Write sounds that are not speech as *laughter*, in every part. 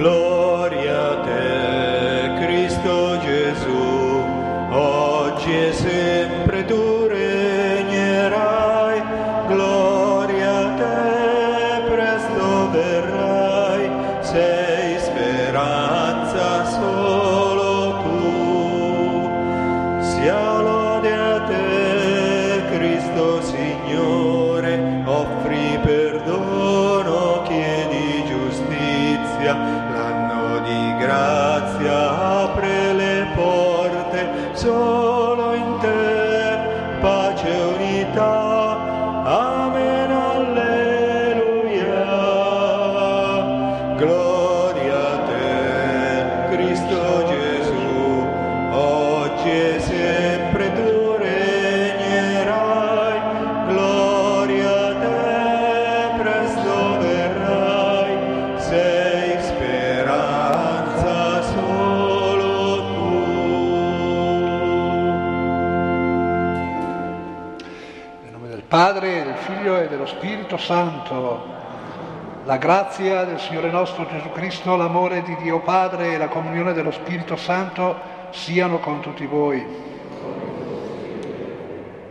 Gloria dello Spirito Santo, la grazia del Signore nostro Gesù Cristo, l'amore di Dio Padre e la comunione dello Spirito Santo siano con tutti voi.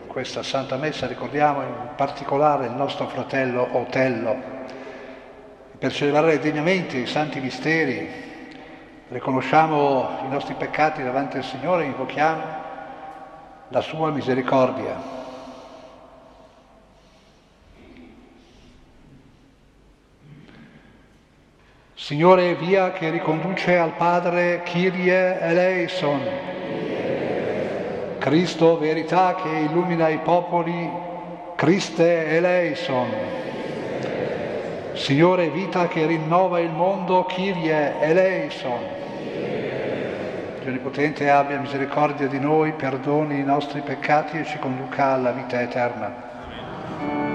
Questa Santa Messa ricordiamo in particolare il nostro fratello Otello. Per celebrare degnamente i santi misteri, riconosciamo i nostri peccati davanti al Signore e invochiamo la sua misericordia. Signore, via che riconduce al Padre Kyrie eleison. Cristo, verità che illumina i popoli, Christe eleison. Signore, vita che rinnova il mondo, Kyrie eleison. Onnipotente abbia misericordia di noi, perdoni i nostri peccati e ci conduca alla vita eterna.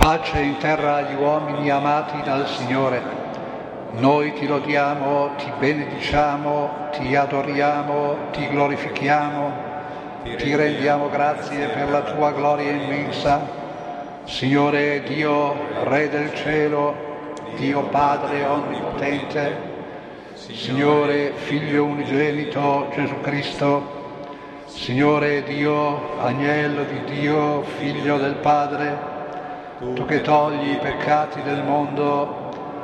Pace in terra agli uomini amati dal Signore. Noi ti lodiamo, ti benediciamo, ti adoriamo, ti glorifichiamo, ti rendiamo grazie per la tua gloria immensa. Signore Dio, Re del cielo, Dio Padre onnipotente, Signore Figlio unigenito Gesù Cristo, Signore Dio, Agnello di Dio, Figlio del Padre, tu che togli i peccati del mondo,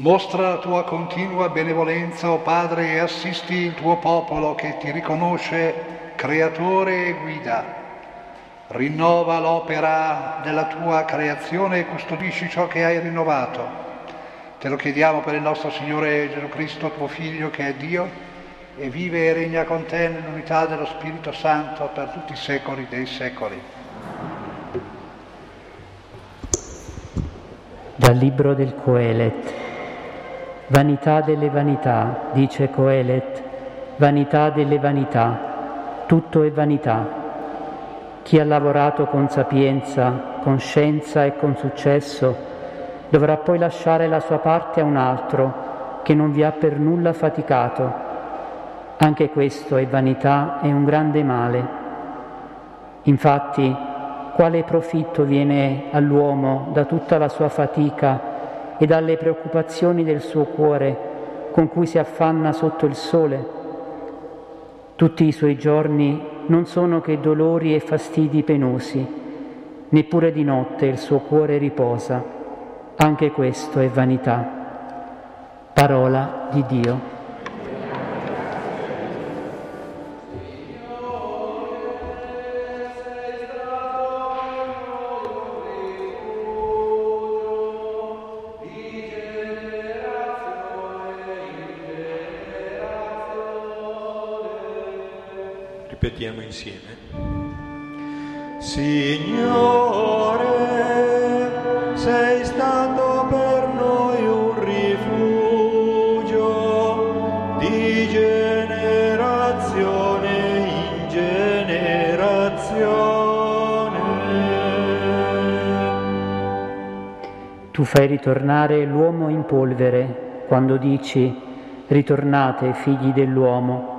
Mostra la tua continua benevolenza, o oh Padre, e assisti il tuo popolo che ti riconosce creatore e guida. Rinnova l'opera della tua creazione e custodisci ciò che hai rinnovato. Te lo chiediamo per il nostro Signore Gesù Cristo, tuo Figlio, che è Dio e vive e regna con te nell'unità dello Spirito Santo per tutti i secoli dei secoli. Dal libro del Coelet. Vanità delle vanità, dice Coelet, vanità delle vanità, tutto è vanità. Chi ha lavorato con sapienza, con scienza e con successo, dovrà poi lasciare la sua parte a un altro che non vi ha per nulla faticato. Anche questo è vanità e un grande male. Infatti, quale profitto viene all'uomo da tutta la sua fatica e dalle preoccupazioni del suo cuore con cui si affanna sotto il sole? Tutti i suoi giorni non sono che dolori e fastidi penosi, neppure di notte il suo cuore riposa. Anche questo è vanità. Parola di Dio. Insieme. Signore, sei stato per noi un rifugio di generazione in generazione. Tu fai ritornare l'uomo in polvere quando dici ritornate figli dell'uomo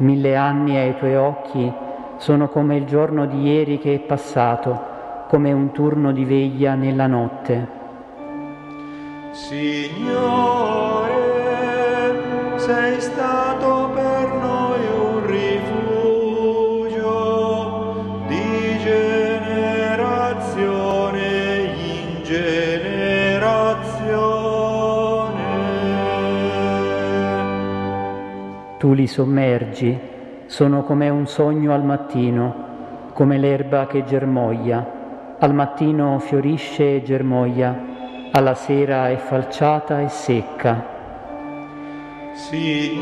Mille anni ai tuoi occhi sono come il giorno di ieri che è passato, come un turno di veglia nella notte. Signore, sei stato Li sommergi, sono come un sogno al mattino, come l'erba che germoglia. Al mattino fiorisce e germoglia, alla sera è falciata e secca. Signore,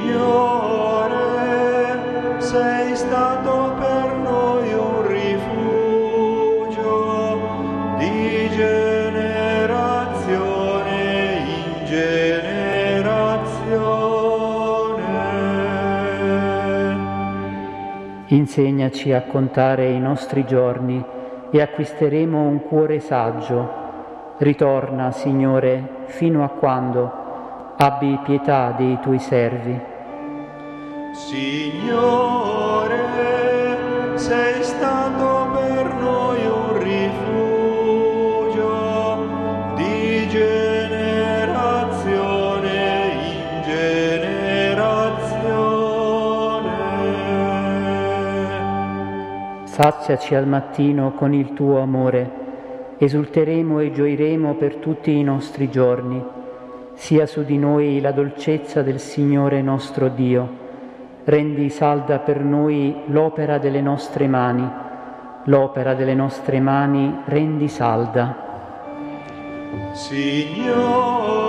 sei stato per Insegnaci a contare i nostri giorni e acquisteremo un cuore saggio. Ritorna, Signore, fino a quando? Abbi pietà dei tuoi servi. Signore, Saziaci al mattino con il tuo amore, esulteremo e gioiremo per tutti i nostri giorni. Sia su di noi la dolcezza del Signore nostro Dio. Rendi salda per noi l'opera delle nostre mani, l'opera delle nostre mani rendi salda. Signore,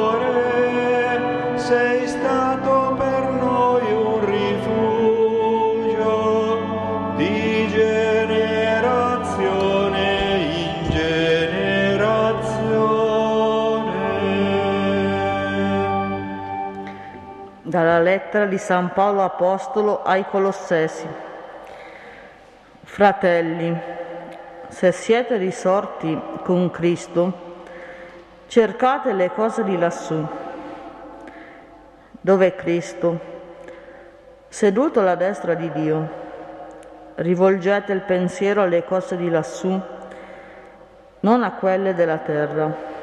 lettera di San Paolo Apostolo ai Colossesi. Fratelli, se siete risorti con Cristo, cercate le cose di lassù, dove è Cristo, seduto alla destra di Dio. Rivolgete il pensiero alle cose di lassù, non a quelle della terra.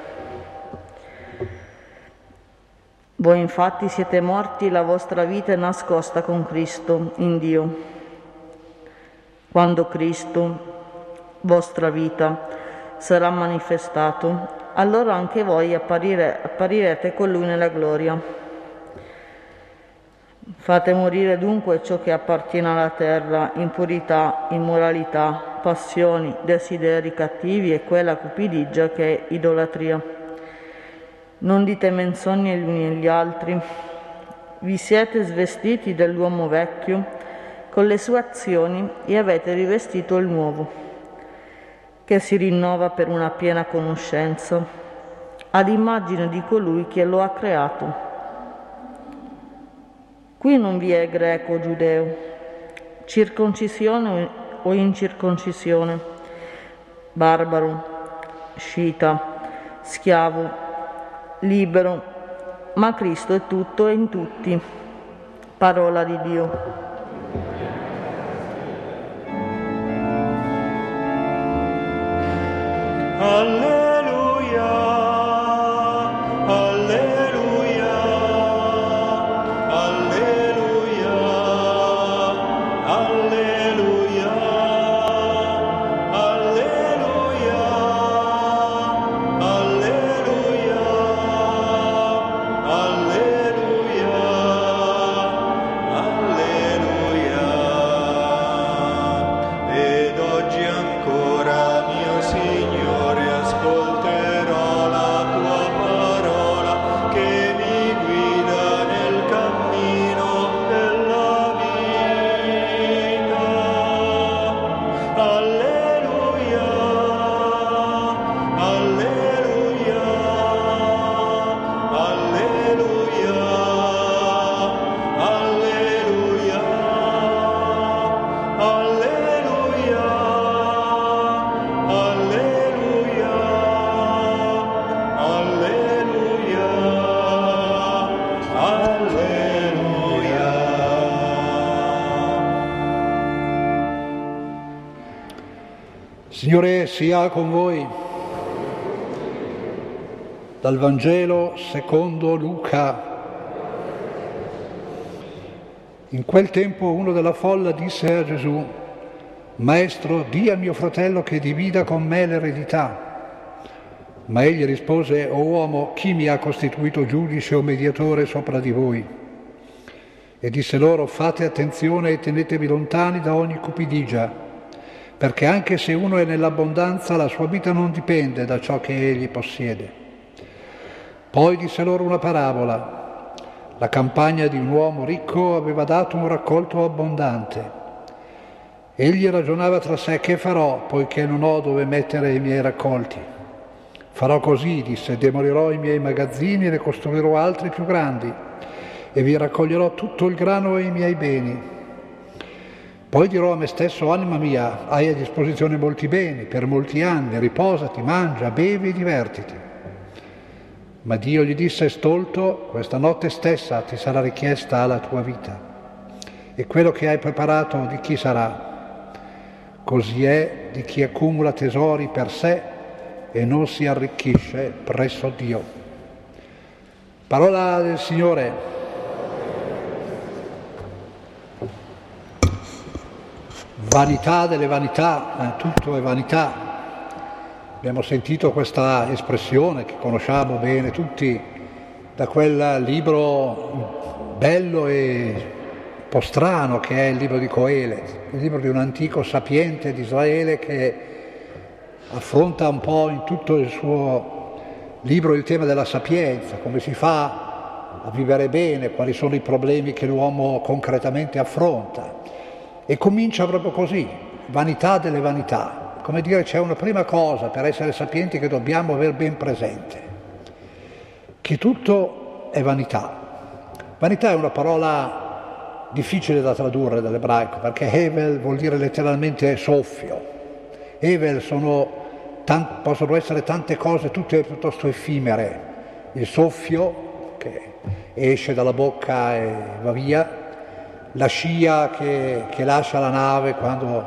Voi infatti siete morti, la vostra vita è nascosta con Cristo in Dio. Quando Cristo, vostra vita, sarà manifestato, allora anche voi apparire, apparirete con Lui nella gloria. Fate morire dunque ciò che appartiene alla terra, impurità, immoralità, passioni, desideri cattivi e quella cupidigia che è idolatria. Non dite menzogne gli uni agli altri. Vi siete svestiti dell'uomo vecchio con le sue azioni e avete rivestito il nuovo, che si rinnova per una piena conoscenza, ad immagine di colui che lo ha creato. Qui non vi è greco o giudeo, circoncisione o incirconcisione, barbaro, scita, schiavo, libero, ma Cristo è tutto e in tutti. Parola di Dio. Alleluia, Signore sia con voi. Dal Vangelo secondo Luca. In quel tempo uno della folla disse a Gesù, Maestro, di a mio fratello che divida con me l'eredità. Ma egli rispose, O uomo, chi mi ha costituito giudice o mediatore sopra di voi? E disse loro, fate attenzione e tenetevi lontani da ogni cupidigia, perché anche se uno è nell'abbondanza, la sua vita non dipende da ciò che egli possiede. Poi disse loro una parabola. La campagna di un uomo ricco aveva dato un raccolto abbondante. Egli ragionava tra sé, che farò, poiché non ho dove mettere i miei raccolti? Farò così, disse, demolirò i miei magazzini e ne costruirò altri più grandi e vi raccoglierò tutto il grano e i miei beni. Poi dirò a me stesso, anima mia, hai a disposizione molti beni per molti anni, riposati, mangia, bevi e divertiti. Ma Dio gli disse, stolto, questa notte stessa ti sarà richiesta la tua vita. E quello che hai preparato di chi sarà? Così è di chi accumula tesori per sé e non si arricchisce presso Dio. Parola del Signore. Vanità delle vanità, eh, tutto è vanità. Abbiamo sentito questa espressione che conosciamo bene tutti da quel libro bello e un po' strano che è il libro di Coelet, il libro di un antico sapiente di Israele che affronta un po' in tutto il suo libro il tema della sapienza, come si fa a vivere bene, quali sono i problemi che l'uomo concretamente affronta. E comincia proprio così, vanità delle vanità, come dire c'è una prima cosa per essere sapienti che dobbiamo aver ben presente, che tutto è vanità. Vanità è una parola difficile da tradurre dall'ebraico perché Hevel vuol dire letteralmente soffio. Hevel sono, tan- possono essere tante cose, tutte piuttosto effimere. Il soffio che esce dalla bocca e va via, la scia che, che lascia la nave quando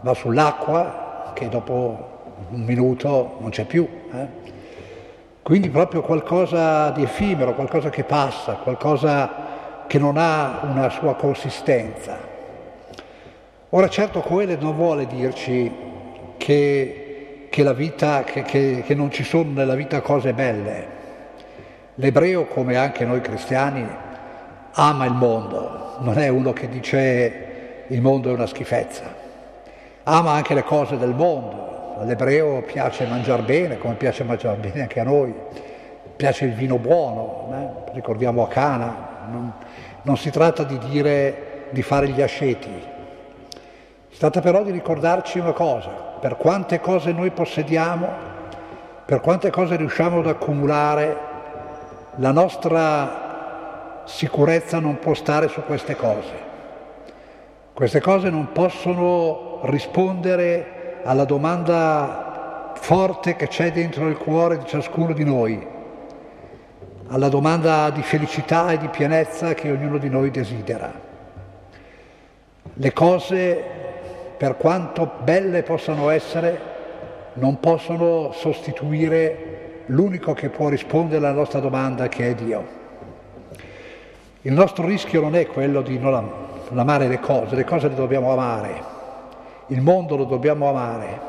va sull'acqua, che dopo un minuto non c'è più. Eh? Quindi proprio qualcosa di effimero, qualcosa che passa, qualcosa che non ha una sua consistenza. Ora certo Coele non vuole dirci che, che vita, che, che non ci sono nella vita cose belle. L'ebreo, come anche noi cristiani, ama il mondo, non è uno che dice il mondo è una schifezza. Ama anche le cose del mondo. All'ebreo piace mangiare bene, come piace mangiare bene anche a noi. Piace il vino buono, eh? ricordiamo a Cana. Non, non si tratta di dire di fare gli asceti. Si tratta però di ricordarci una cosa, per quante cose noi possediamo, per quante cose riusciamo ad accumulare, la nostra sicurezza non può stare su queste cose. Queste cose non possono rispondere alla domanda forte che c'è dentro il cuore di ciascuno di noi. alla domanda di felicità e di pienezza che ognuno di noi desidera. Le cose, per quanto belle possano essere, non possono sostituire l'unico che può rispondere alla nostra domanda che è Dio. Il nostro rischio non è quello di non amare le cose, le cose le dobbiamo amare, il mondo lo dobbiamo amare,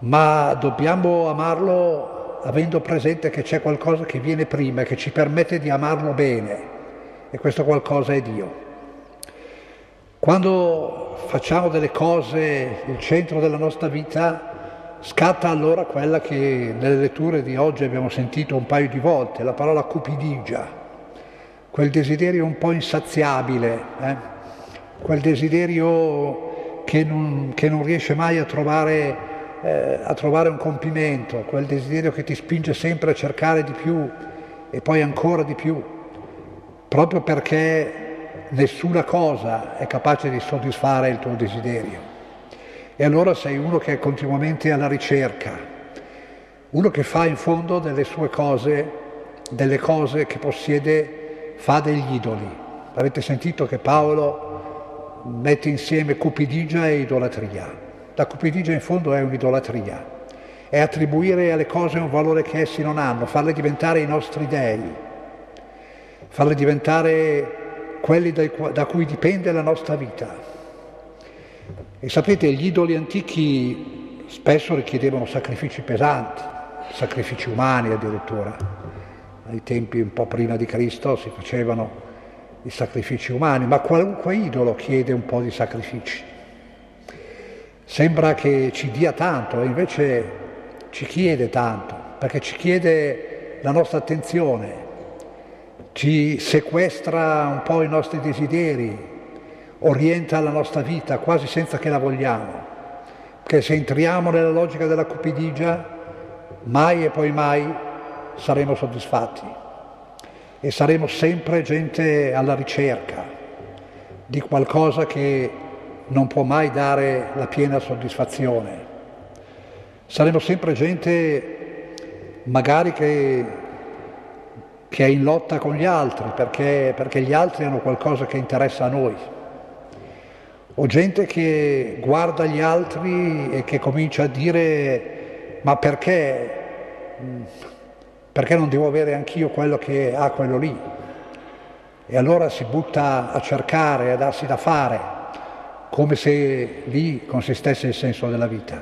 ma dobbiamo amarlo avendo presente che c'è qualcosa che viene prima, che ci permette di amarlo bene e questo qualcosa è Dio. Quando facciamo delle cose il centro della nostra vita, scatta allora quella che nelle letture di oggi abbiamo sentito un paio di volte, la parola cupidigia, quel desiderio un po' insaziabile, eh? quel desiderio che non, che non riesce mai a trovare eh, a trovare un compimento, quel desiderio che ti spinge sempre a cercare di più e poi ancora di più, proprio perché nessuna cosa è capace di soddisfare il tuo desiderio. E allora sei uno che è continuamente alla ricerca, uno che fa in fondo delle sue cose, delle cose che possiede, fa degli idoli. Avete sentito che Paolo mette insieme cupidigia e idolatria. La cupidigia in fondo è un'idolatria, è attribuire alle cose un valore che essi non hanno, farle diventare i nostri dei, farle diventare quelli da cui dipende la nostra vita. E sapete, gli idoli antichi spesso richiedevano sacrifici pesanti, sacrifici umani addirittura. Ai tempi un po' prima di Cristo si facevano i sacrifici umani, ma qualunque idolo chiede un po' di sacrifici. Sembra che ci dia tanto invece ci chiede tanto, perché ci chiede la nostra attenzione, ci sequestra un po' i nostri desideri, orienta la nostra vita quasi senza che la vogliamo. Perché se entriamo nella logica della cupidigia, mai e poi mai saremo soddisfatti e saremo sempre gente alla ricerca di qualcosa che non può mai dare la piena soddisfazione. Saremo sempre gente magari che, che è in lotta con gli altri perché, perché gli altri hanno qualcosa che interessa a noi. O gente che guarda gli altri e che comincia a dire ma perché, perché non devo avere anch'io quello che ha quello lì? E allora si butta a cercare, a darsi da fare come se lì consistesse il senso della vita.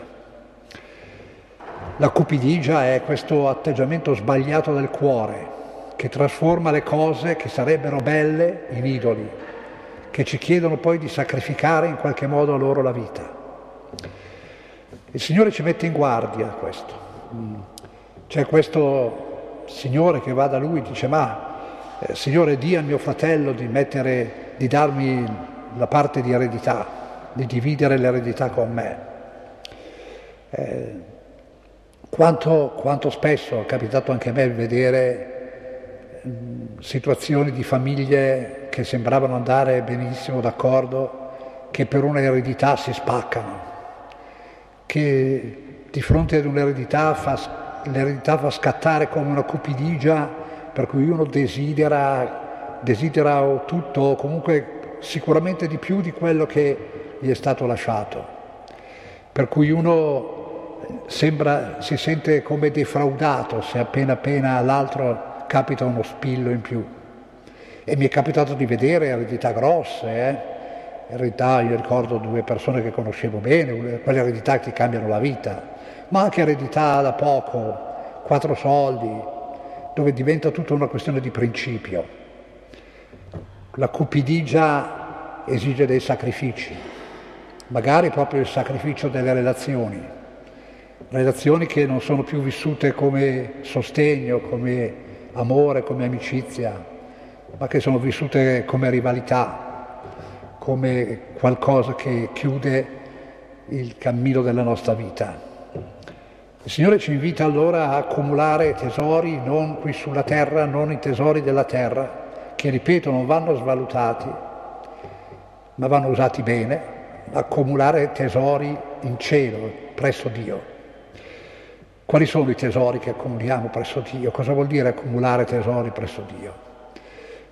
La cupidigia è questo atteggiamento sbagliato del cuore che trasforma le cose che sarebbero belle in idoli, che ci chiedono poi di sacrificare in qualche modo a loro la vita. Il Signore ci mette in guardia questo. C'è questo Signore che va da lui dice ma eh, Signore dia al mio fratello di, mettere, di darmi la parte di eredità di dividere l'eredità con me. Eh, quanto, quanto, spesso è capitato anche a me vedere mh, mm, situazioni di famiglie che sembravano andare benissimo d'accordo, che per un'eredità si spaccano, che di fronte ad un'eredità fa, l'eredità fa scattare come una cupidigia per cui uno desidera, desidera tutto, o comunque sicuramente di più di quello che gli è stato lasciato. Per cui uno sembra, si sente come defraudato se appena appena all'altro capita uno spillo in più. E mi è capitato di vedere eredità grosse, eh? eredità, io ricordo due persone che conoscevo bene, quelle eredità che ti cambiano la vita, ma anche eredità da poco, quattro soldi, dove diventa tutta una questione di principio. La cupidigia esige dei sacrifici magari proprio il sacrificio delle relazioni, relazioni che non sono più vissute come sostegno, come amore, come amicizia, ma che sono vissute come rivalità, come qualcosa che chiude il cammino della nostra vita. Il Signore ci invita allora a accumulare tesori non qui sulla terra, non i tesori della terra, che ripeto non vanno svalutati, ma vanno usati bene accumulare tesori in cielo, presso Dio. Quali sono i tesori che accumuliamo presso Dio? Cosa vuol dire accumulare tesori presso Dio?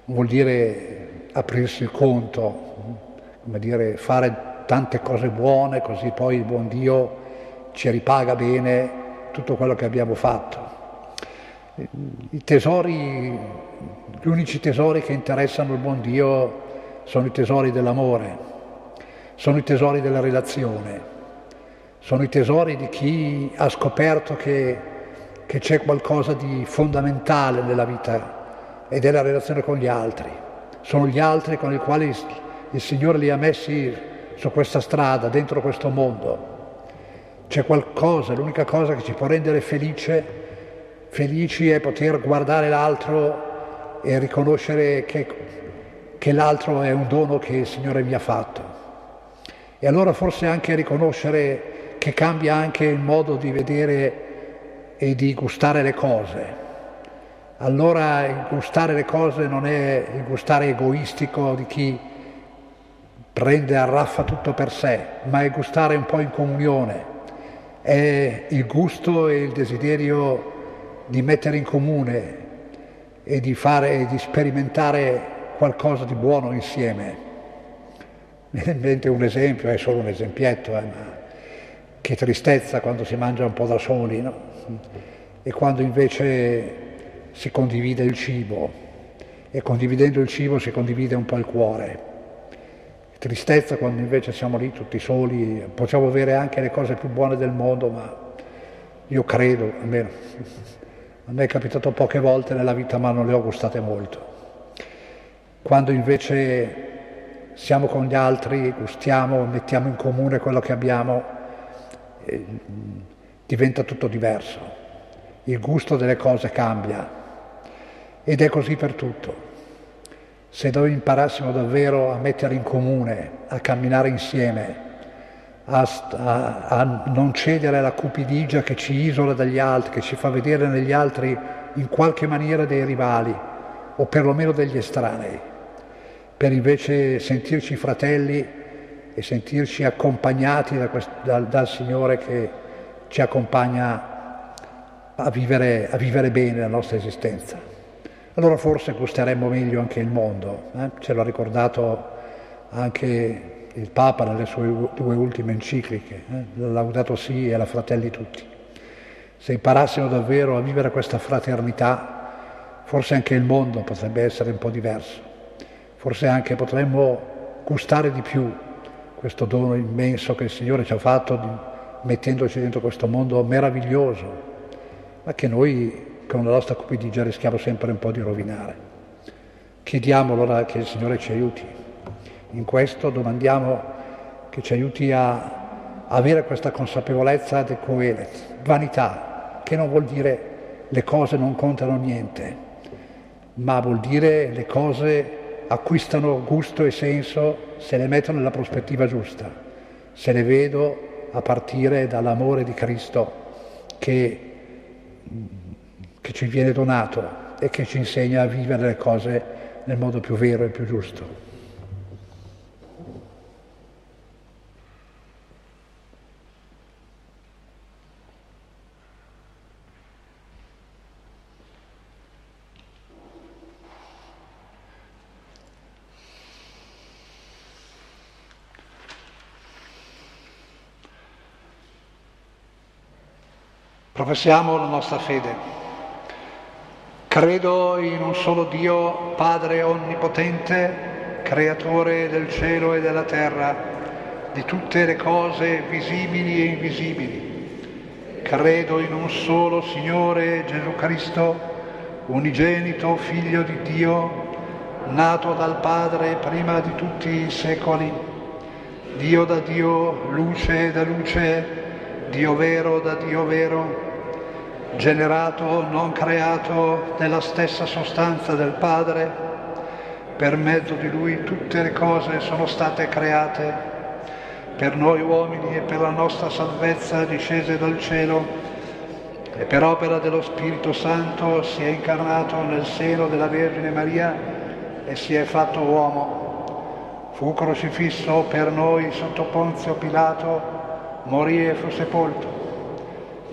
Vuol dire aprirsi il conto, come dire, fare tante cose buone, così poi il buon Dio ci ripaga bene tutto quello che abbiamo fatto. I tesori, gli unici tesori che interessano il buon Dio sono i tesori dell'amore, sono i tesori della relazione, sono i tesori di chi ha scoperto che, che c'è qualcosa di fondamentale nella vita ed è la relazione con gli altri. Sono gli altri con i quali il Signore li ha messi su questa strada, dentro questo mondo. C'è qualcosa, l'unica cosa che ci può rendere felice, felici è poter guardare l'altro e riconoscere che, che l'altro è un dono che il Signore mi ha fatto. E allora forse anche riconoscere che cambia anche il modo di vedere e di gustare le cose. Allora il gustare le cose non è il gustare egoistico di chi prende e arraffa tutto per sé, ma è gustare un po' in comunione, è il gusto e il desiderio di mettere in comune e di fare di sperimentare qualcosa di buono insieme. *laughs* Mi viene in mente un esempio, è solo un esempietto, eh, ma che tristezza quando si mangia un po' da soli, no? E quando invece si condivide il cibo e condividendo il cibo si condivide un po' il cuore. Tristezza quando invece siamo lì tutti soli, possiamo avere anche le cose più buone del mondo, ma io credo, almeno a me è capitato poche volte nella vita, ma non le ho gustate molto. Quando invece siamo con gli altri, gustiamo, mettiamo in comune quello che abbiamo, eh, diventa tutto diverso, il gusto delle cose cambia ed è così per tutto. Se noi imparassimo davvero a mettere in comune, a camminare insieme, a, a, a, non cedere alla cupidigia che ci isola dagli altri, che ci fa vedere negli altri in qualche maniera dei rivali o perlomeno degli estranei, per invece sentirci fratelli e sentirci accompagnati da quest- dal, dal, Signore che ci accompagna a vivere, a vivere, bene la nostra esistenza. Allora forse gusteremmo meglio anche il mondo, eh? ce l'ha ricordato anche il Papa nelle sue due ultime encicliche, eh? la Laudato Si e la Fratelli Tutti. Se imparassimo davvero a vivere questa fraternità, forse anche il mondo potrebbe essere un po' diverso, forse anche potremmo gustare di più questo dono immenso che il Signore ci ha fatto di, mettendoci dentro questo mondo meraviglioso, ma che noi con la nostra cupidigia rischiamo sempre un po' di rovinare. Chiediamo allora che il Signore ci aiuti. In questo domandiamo che ci aiuti a avere questa consapevolezza del coelet, vanità, che non vuol dire le cose non contano niente, ma vuol dire le cose acquistano gusto e senso se le metto nella prospettiva giusta, se le vedo a partire dall'amore di Cristo che, che ci viene donato e che ci insegna a vivere le cose nel modo più vero e più giusto. Professiamo la nostra fede. Credo in un solo Dio, Padre Onnipotente, Creatore del cielo e della terra, di tutte le cose visibili e invisibili. Credo in un solo Signore Gesù Cristo, unigenito Figlio di Dio, nato dal Padre prima di tutti i secoli, Dio da Dio, luce da luce, Dio vero da Dio vero, generato, non creato nella stessa sostanza del Padre, per mezzo di Lui tutte le cose sono state create, per noi uomini e per la nostra salvezza discese dal cielo, e per opera dello Spirito Santo si è incarnato nel seno della Vergine Maria e si è fatto uomo. Fu crocifisso per noi sotto Ponzio Pilato, morì e fu sepolto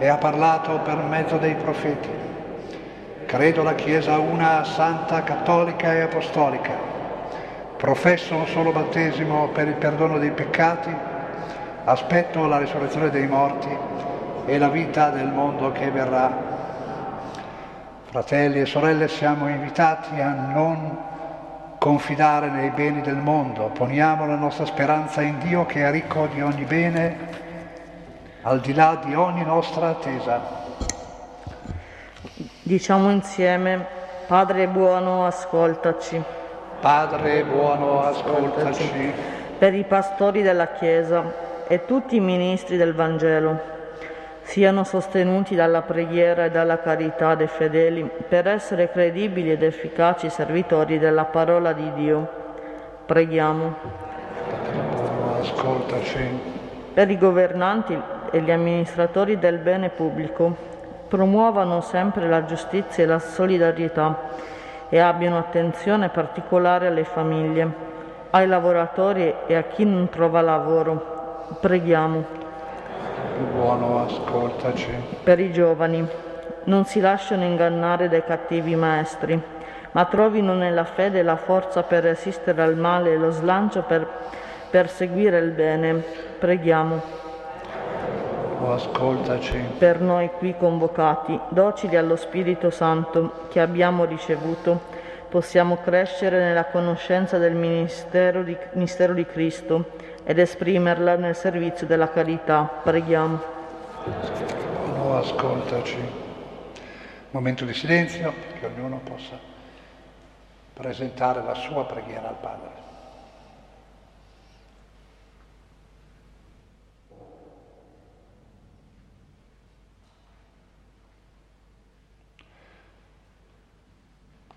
e ha parlato per mezzo dei profeti. Credo la Chiesa una, santa, cattolica e apostolica. Professo un solo battesimo per il perdono dei peccati, aspetto la risurrezione dei morti e la vita del mondo che verrà. Fratelli e sorelle, siamo invitati a non confidare nei beni del mondo, poniamo la nostra speranza in Dio che è ricco di ogni bene, al di là di ogni nostra attesa. Diciamo insieme, Padre buono, ascoltaci. Padre buono, ascoltaci. Per i pastori della Chiesa e tutti i ministri del Vangelo siano sostenuti dalla preghiera e dalla carità dei fedeli per essere credibili ed efficaci servitori della parola di Dio. Preghiamo. Ascoltaci. Per i governanti e gli amministratori del bene pubblico, promuovano sempre la giustizia e la solidarietà e abbiano attenzione particolare alle famiglie, ai lavoratori e a chi non trova lavoro. Preghiamo buono, ascoltaci. Per i giovani, non si lasciano ingannare dai cattivi maestri, ma trovino nella fede la forza per resistere al male e lo slancio per perseguire il bene. Preghiamo. Oh, ascoltaci. Per noi qui convocati, docili allo Spirito Santo che abbiamo ricevuto, possiamo crescere nella conoscenza del ministero di, mistero di Cristo ed esprimerla nel servizio della carità. Preghiamo. No, ascoltaci. Momento di silenzio, che ognuno possa presentare la sua preghiera al Padre.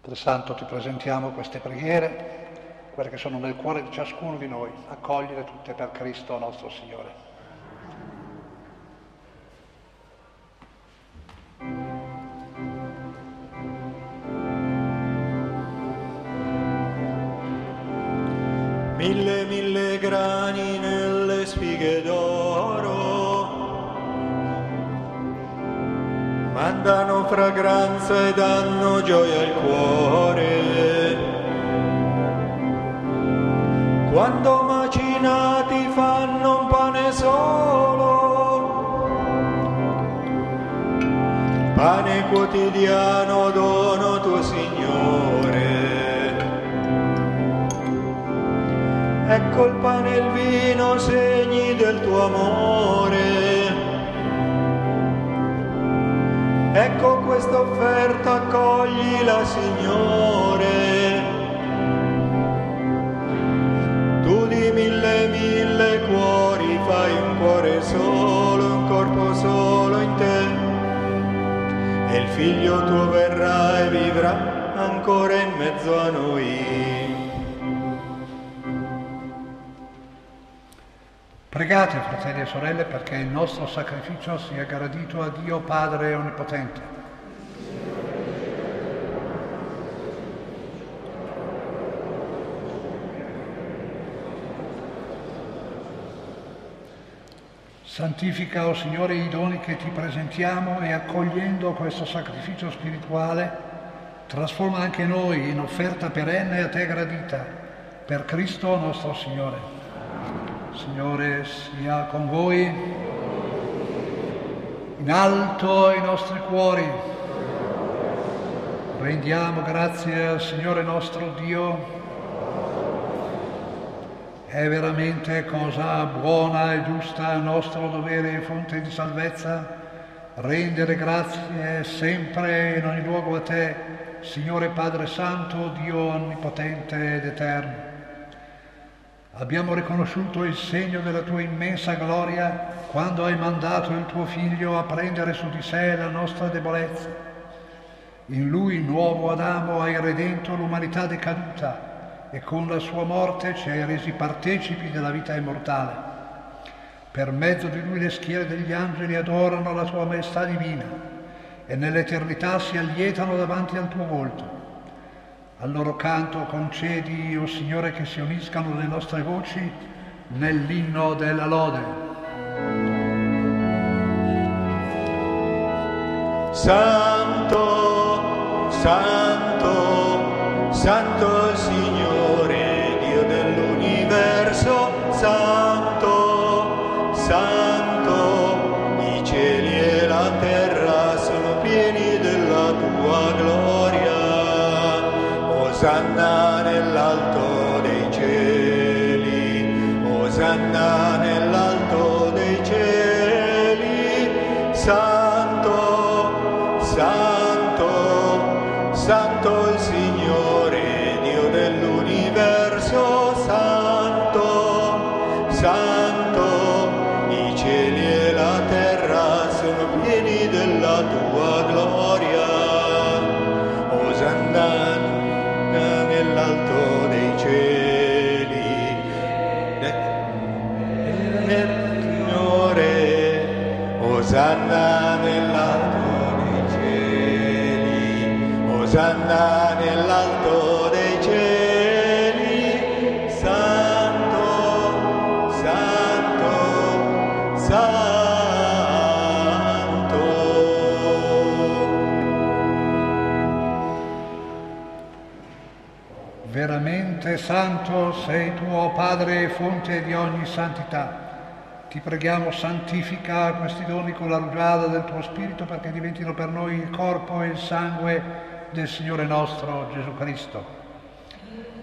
Padre Santo, ti presentiamo queste preghiere quelle che sono nel cuore di ciascuno di noi, accogliere tutte per Cristo nostro Signore. Mille, mille grani nelle spighe d'oro mandano fragranza e danno gioia al cuore quando macinati fanno un pane solo, pane quotidiano dono tuo Signore. Ecco il pane e il vino segni del tuo amore. Ecco questa offerta, accoglila Signore. mille, mille cuori fai un cuore solo, un corpo solo in te. E il figlio tuo verrà e vivrà ancora in mezzo a noi. Fratelli e sorelle, perché il nostro sacrificio sia gradito a Dio Padre Onnipotente. Santifica, o oh Signore, i doni che ti presentiamo e accogliendo questo sacrificio spirituale, trasforma anche noi in offerta perenne a te gradita, per Cristo nostro Signore. Signore sia con voi, in alto i nostri cuori. Rendiamo grazie al Signore nostro Dio è veramente cosa buona e giusta, nostro dovere e fonte di salvezza, rendere grazie sempre e in ogni luogo a te, Signore Padre Santo, Dio Onnipotente ed Eterno. Abbiamo riconosciuto il segno della tua immensa gloria quando hai mandato il tuo figlio a prendere su di sé la nostra debolezza. In lui, nuovo Adamo, hai redento l'umanità decaduta e con la sua morte ci hai resi partecipi della vita immortale. Per mezzo di lui le schiere degli angeli adorano la tua maestà divina e nell'eternità si allietano davanti al tuo volto. Al loro canto concedi, o oh Signore, che si uniscano le nostre voci nell'inno della lode. Santo, Santo, Santo Signore, Dio dell'universo, Santo, さなれ Padre, fonte di ogni santità. Ti preghiamo, santifica questi doni con la rugiada del tuo Spirito perché diventino per noi il corpo e il sangue del Signore nostro Gesù Cristo.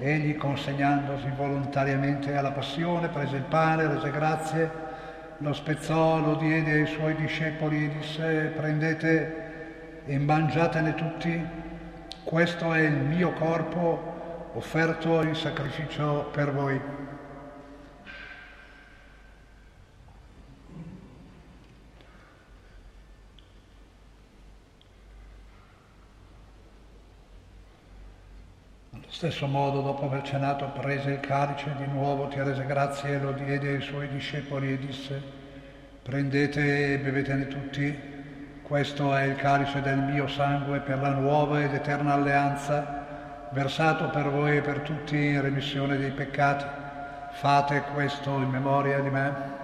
Egli, consegnandosi volontariamente alla passione, prese il pane, rese grazie, lo spezzò, lo diede ai suoi discepoli e disse prendete e mangiatene tutti, questo è il mio corpo offerto in sacrificio per voi. Stesso modo, dopo aver cenato, prese il calice di nuovo, ti rese grazie e lo diede ai suoi discepoli e disse, prendete e bevetene tutti, questo è il calice del mio sangue per la nuova ed eterna alleanza, versato per voi e per tutti in remissione dei peccati. Fate questo in memoria di me.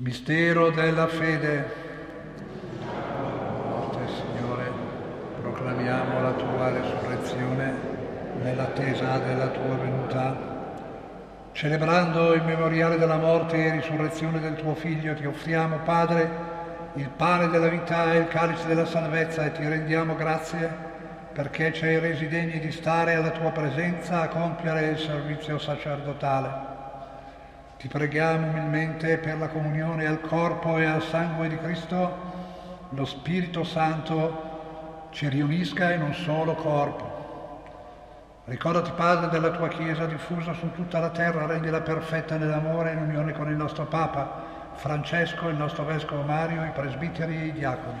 Mistero della fede. Morte, Signore, proclamiamo la tua resurrezione nell'attesa della tua venuta. Celebrando il memoriale della morte e risurrezione del tuo Figlio, ti offriamo, Padre, il pane della vita e il calice della salvezza e ti rendiamo grazie perché ci hai resi degni di stare alla tua presenza a compiere il servizio sacerdotale. Ti preghiamo umilmente per la comunione al corpo e al sangue di Cristo, lo Spirito Santo ci riunisca in un solo corpo. Ricordati, Padre, della tua Chiesa diffusa su tutta la terra, rendila perfetta nell'amore in unione con il nostro Papa, Francesco, il nostro Vescovo Mario, i presbiteri e i diaconi.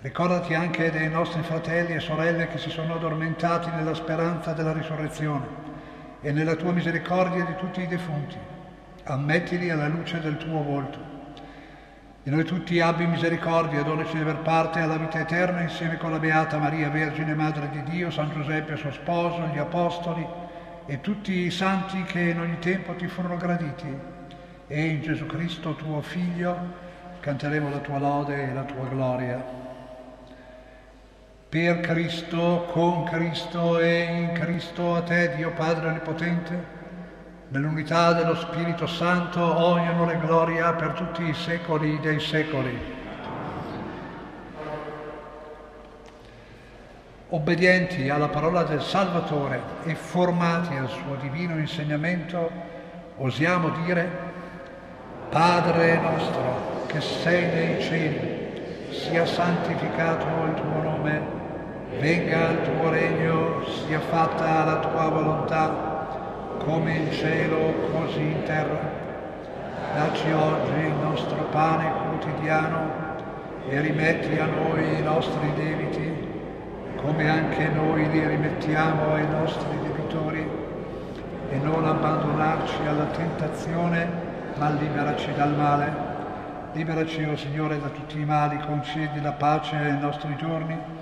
Ricordati anche dei nostri fratelli e sorelle che si sono addormentati nella speranza della risurrezione e nella tua misericordia di tutti i defunti. Ammettili alla luce del tuo volto. Di noi tutti abbi misericordia e donaci di aver parte alla vita eterna insieme con la Beata Maria, Vergine Madre di Dio, San Giuseppe suo sposo, gli Apostoli e tutti i santi che in ogni tempo ti furono graditi. E in Gesù Cristo, tuo Figlio, canteremo la tua lode e la tua gloria. Per Cristo, con Cristo e in Cristo a te, Dio Padre Onnipotente, nell'unità dello Spirito Santo, ogni onore e gloria per tutti i secoli dei secoli. Obbedienti alla parola del Salvatore e formati al suo divino insegnamento, osiamo dire, Padre nostro che sei nei cieli, sia santificato il venga il tuo regno, sia fatta la tua volontà, come in cielo, così in terra. Dacci oggi il nostro pane quotidiano e rimetti a noi i nostri debiti, come anche noi li rimettiamo ai nostri debitori, e non abbandonarci alla tentazione, ma liberaci dal male. Liberaci, o oh Signore, da tutti i mali, concedi la pace ai nostri giorni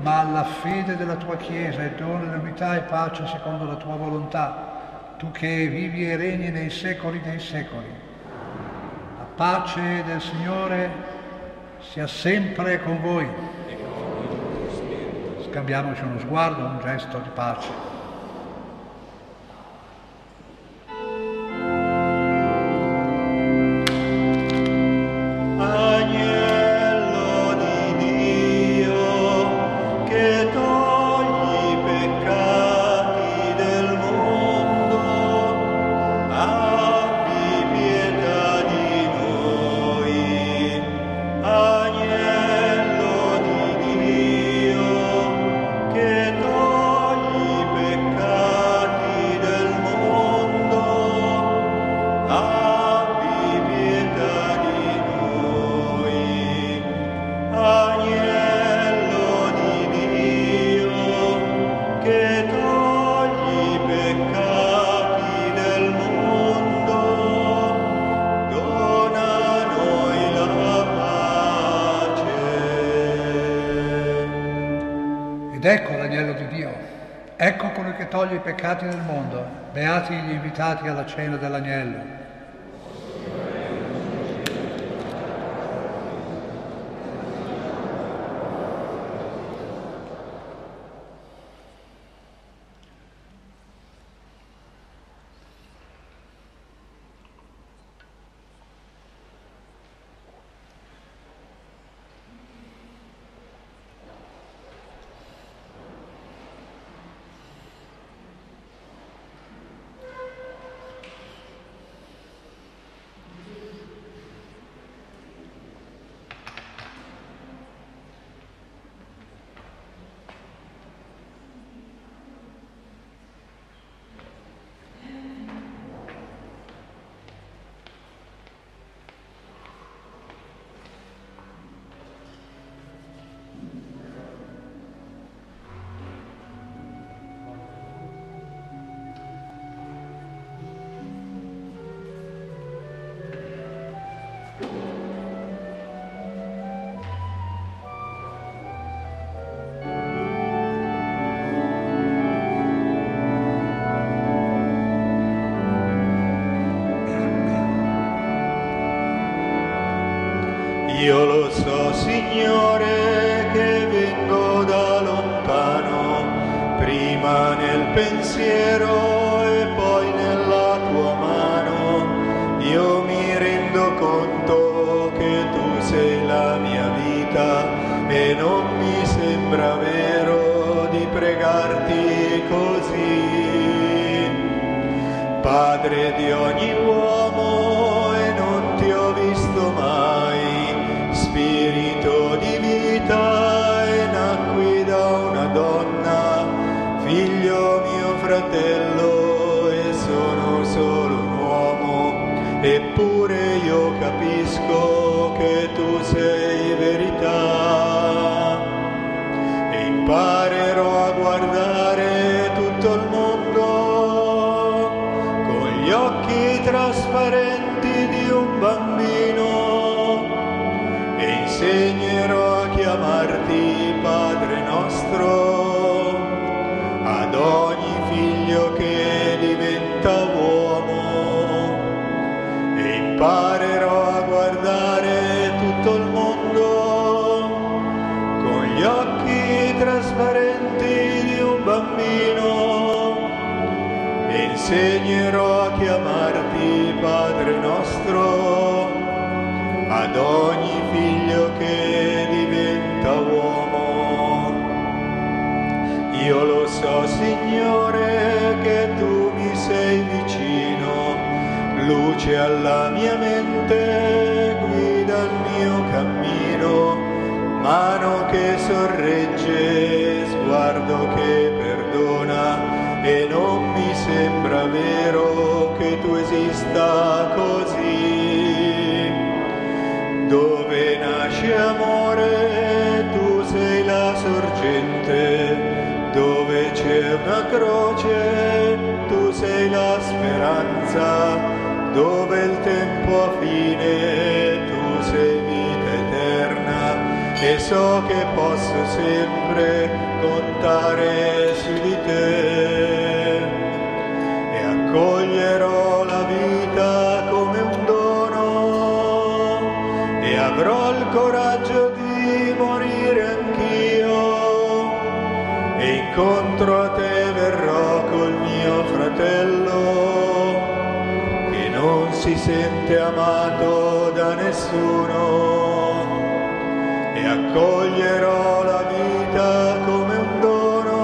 ma alla fede della tua Chiesa e dona l'unità e pace secondo la tua volontà, tu che vivi e regni nei secoli dei secoli. La pace del Signore sia sempre con voi. Scambiamoci uno sguardo, un gesto di pace. Beati gli invitati alla cena dell'agnello. Fratello e sono solo un uomo, eppure io capisco che tu sei verità. E imparerò insegnerò a chiamarti Padre nostro ad ogni figlio che diventa uomo. Io lo so, Signore, che tu mi sei vicino, luce alla mia mente, tu esista così. Dove nasce amore, tu sei la sorgente, dove c'è una croce, tu sei la speranza, dove il tempo ha fine, tu sei vita eterna. E so che posso sempre contare su di te incontro a te verrò col mio fratello che non si sente amato da nessuno. E accoglierò la vita come un dono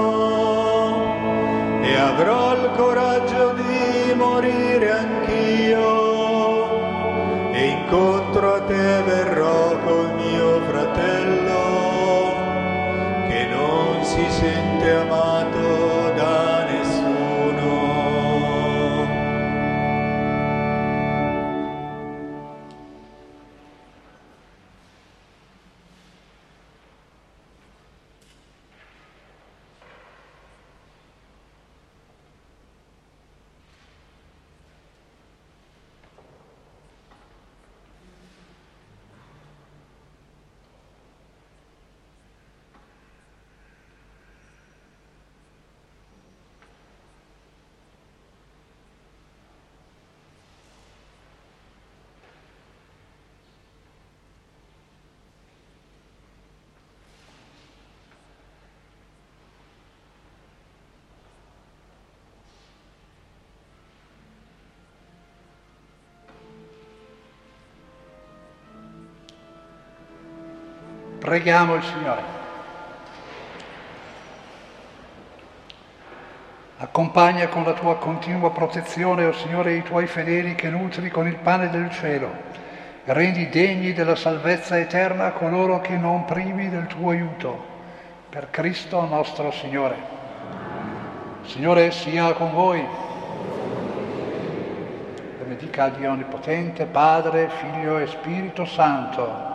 e avrò il coraggio di morire anch'io. E incontro sente amato Preghiamo il Signore. Accompagna con la tua continua protezione, o oh Signore, i tuoi fedeli che nutri con il pane del cielo. Rendi degni della salvezza eterna coloro che non privi del tuo aiuto. Per Cristo nostro Signore. Signore sia con voi. Benedica Dio Onnipotente, Padre, Figlio e Spirito Santo.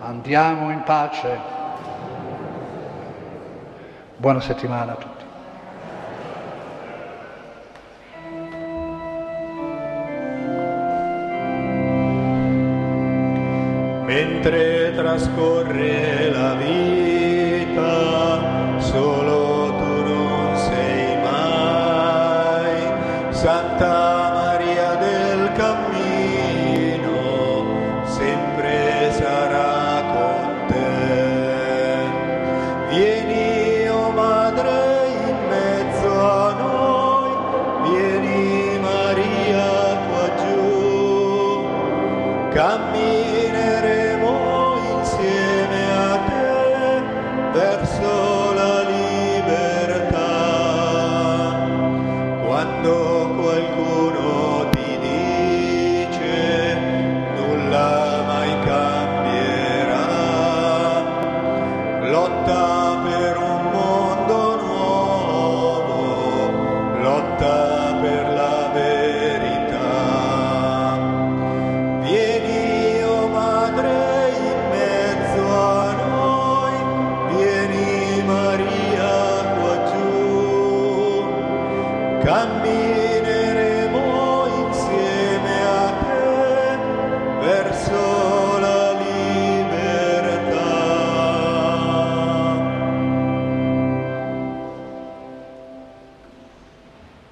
Andiamo in pace. Buona settimana a tutti. mentre trascorre la vita, solo